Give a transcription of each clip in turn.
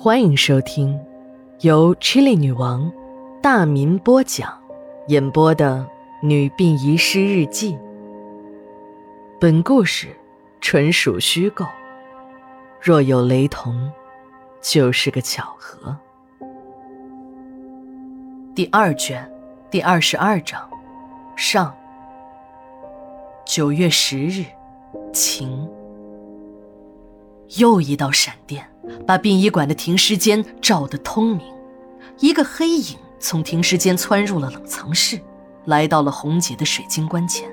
欢迎收听由 Chili 女王大民播讲、演播的《女病遗失日记》。本故事纯属虚构，若有雷同，就是个巧合。第二卷第二十二章上。九月十日，晴。又一道闪电，把殡仪馆的停尸间照得通明。一个黑影从停尸间窜入了冷藏室，来到了红姐的水晶棺前，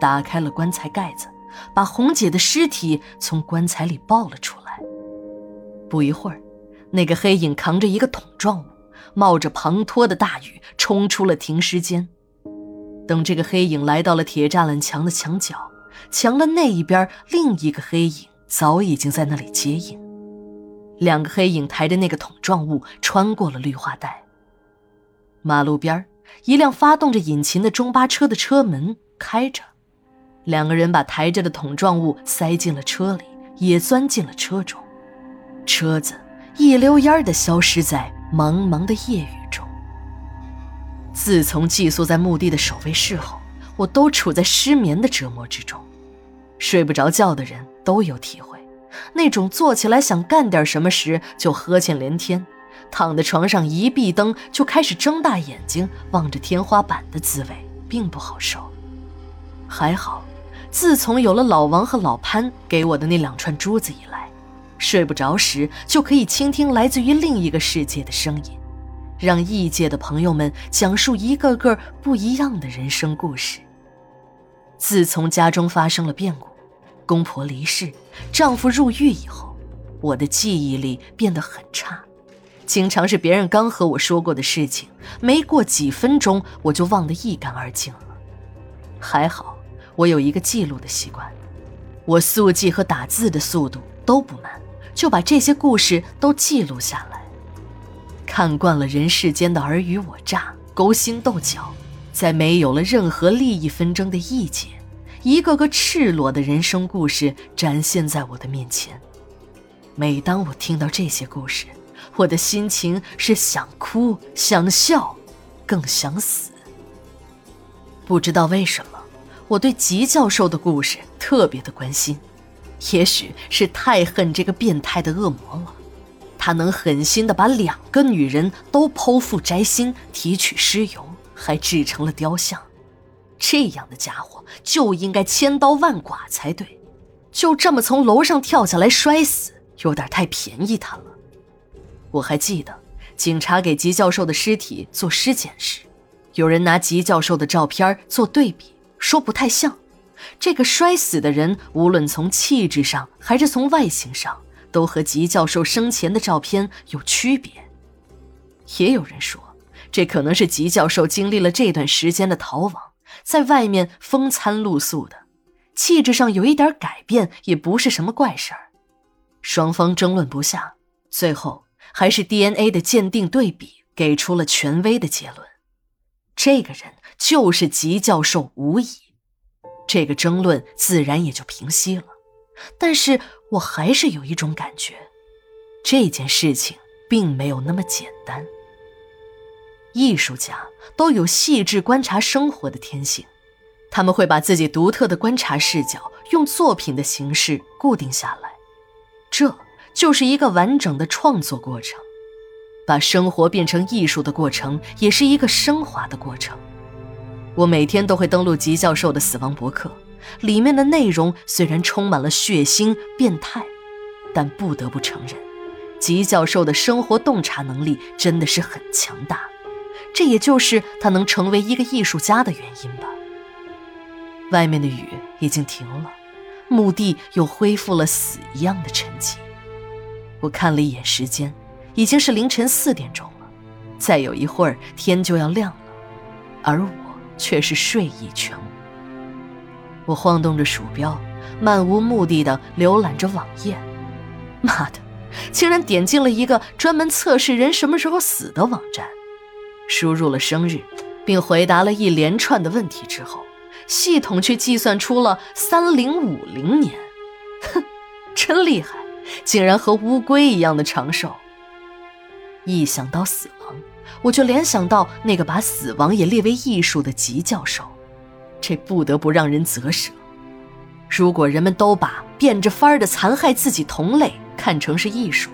打开了棺材盖子，把红姐的尸体从棺材里抱了出来。不一会儿，那个黑影扛着一个桶状物，冒着滂沱的大雨冲出了停尸间。等这个黑影来到了铁栅栏墙的墙角，墙的那一边，另一个黑影。早已经在那里接应，两个黑影抬着那个桶状物穿过了绿化带。马路边一辆发动着引擎的中巴车的车门开着，两个人把抬着的桶状物塞进了车里，也钻进了车中。车子一溜烟的消失在茫茫的夜雨中。自从寄宿在墓地的守卫室后，我都处在失眠的折磨之中，睡不着觉的人。都有体会，那种坐起来想干点什么时就呵欠连天，躺在床上一闭灯就开始睁大眼睛望着天花板的滋味，并不好受。还好，自从有了老王和老潘给我的那两串珠子以来，睡不着时就可以倾听来自于另一个世界的声音，让异界的朋友们讲述一个个不一样的人生故事。自从家中发生了变故。公婆离世，丈夫入狱以后，我的记忆力变得很差，经常是别人刚和我说过的事情，没过几分钟我就忘得一干二净了。还好我有一个记录的习惯，我速记和打字的速度都不慢，就把这些故事都记录下来。看惯了人世间的尔虞我诈、勾心斗角，在没有了任何利益纷争的异界。一个个赤裸的人生故事展现在我的面前。每当我听到这些故事，我的心情是想哭、想笑，更想死。不知道为什么，我对吉教授的故事特别的关心。也许是太恨这个变态的恶魔了，他能狠心的把两个女人都剖腹摘心、提取尸油，还制成了雕像。这样的家伙就应该千刀万剐才对，就这么从楼上跳下来摔死，有点太便宜他了。我还记得，警察给吉教授的尸体做尸检时，有人拿吉教授的照片做对比，说不太像。这个摔死的人，无论从气质上还是从外形上，都和吉教授生前的照片有区别。也有人说，这可能是吉教授经历了这段时间的逃亡。在外面风餐露宿的，气质上有一点改变也不是什么怪事儿。双方争论不下，最后还是 DNA 的鉴定对比给出了权威的结论：这个人就是吉教授无疑。这个争论自然也就平息了。但是我还是有一种感觉，这件事情并没有那么简单。艺术家都有细致观察生活的天性，他们会把自己独特的观察视角用作品的形式固定下来，这就是一个完整的创作过程。把生活变成艺术的过程，也是一个升华的过程。我每天都会登录吉教授的死亡博客，里面的内容虽然充满了血腥变态，但不得不承认，吉教授的生活洞察能力真的是很强大。这也就是他能成为一个艺术家的原因吧。外面的雨已经停了，墓地又恢复了死一样的沉寂。我看了一眼时间，已经是凌晨四点钟了，再有一会儿天就要亮了，而我却是睡意全无。我晃动着鼠标，漫无目的的浏览着网页。妈的，竟然点进了一个专门测试人什么时候死的网站。输入了生日，并回答了一连串的问题之后，系统却计算出了三零五零年。哼，真厉害，竟然和乌龟一样的长寿。一想到死亡，我就联想到那个把死亡也列为艺术的吉教授，这不得不让人啧舌。如果人们都把变着法儿的残害自己同类看成是艺术，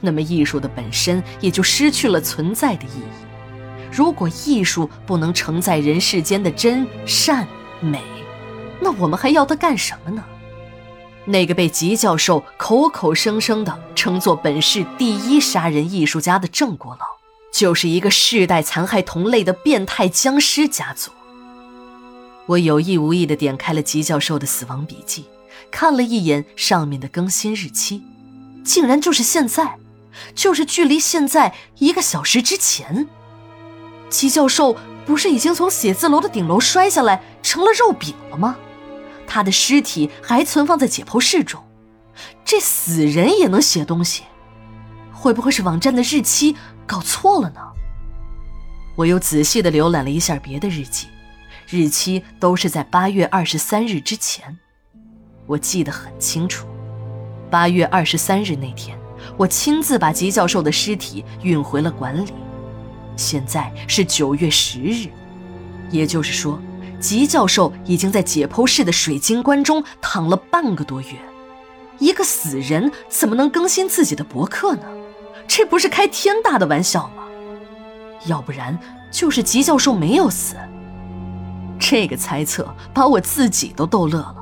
那么艺术的本身也就失去了存在的意义。如果艺术不能承载人世间的真善美，那我们还要它干什么呢？那个被吉教授口口声声的称作本市第一杀人艺术家的郑国老，就是一个世代残害同类的变态僵尸家族。我有意无意地点开了吉教授的死亡笔记，看了一眼上面的更新日期，竟然就是现在，就是距离现在一个小时之前。吉教授不是已经从写字楼的顶楼摔下来成了肉饼了吗？他的尸体还存放在解剖室中，这死人也能写东西，会不会是网站的日期搞错了呢？我又仔细地浏览了一下别的日记。日期都是在八月二十三日之前，我记得很清楚。八月二十三日那天，我亲自把吉教授的尸体运回了馆里。现在是九月十日，也就是说，吉教授已经在解剖室的水晶棺中躺了半个多月。一个死人怎么能更新自己的博客呢？这不是开天大的玩笑吗？要不然就是吉教授没有死。这个猜测把我自己都逗乐了。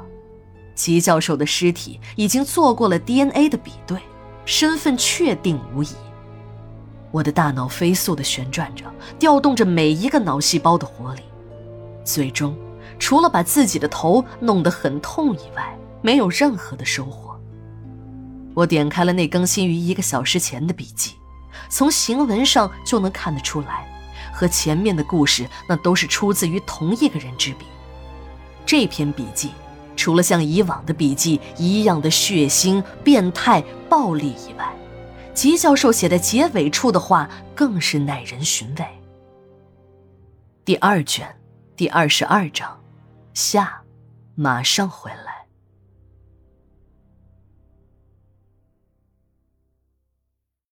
吉教授的尸体已经做过了 DNA 的比对，身份确定无疑。我的大脑飞速地旋转着，调动着每一个脑细胞的活力。最终，除了把自己的头弄得很痛以外，没有任何的收获。我点开了那更新于一个小时前的笔记，从行文上就能看得出来。和前面的故事，那都是出自于同一个人之笔。这篇笔记，除了像以往的笔记一样的血腥、变态、暴力以外，吉教授写的结尾处的话更是耐人寻味。第二卷，第二十二章，下，马上回来。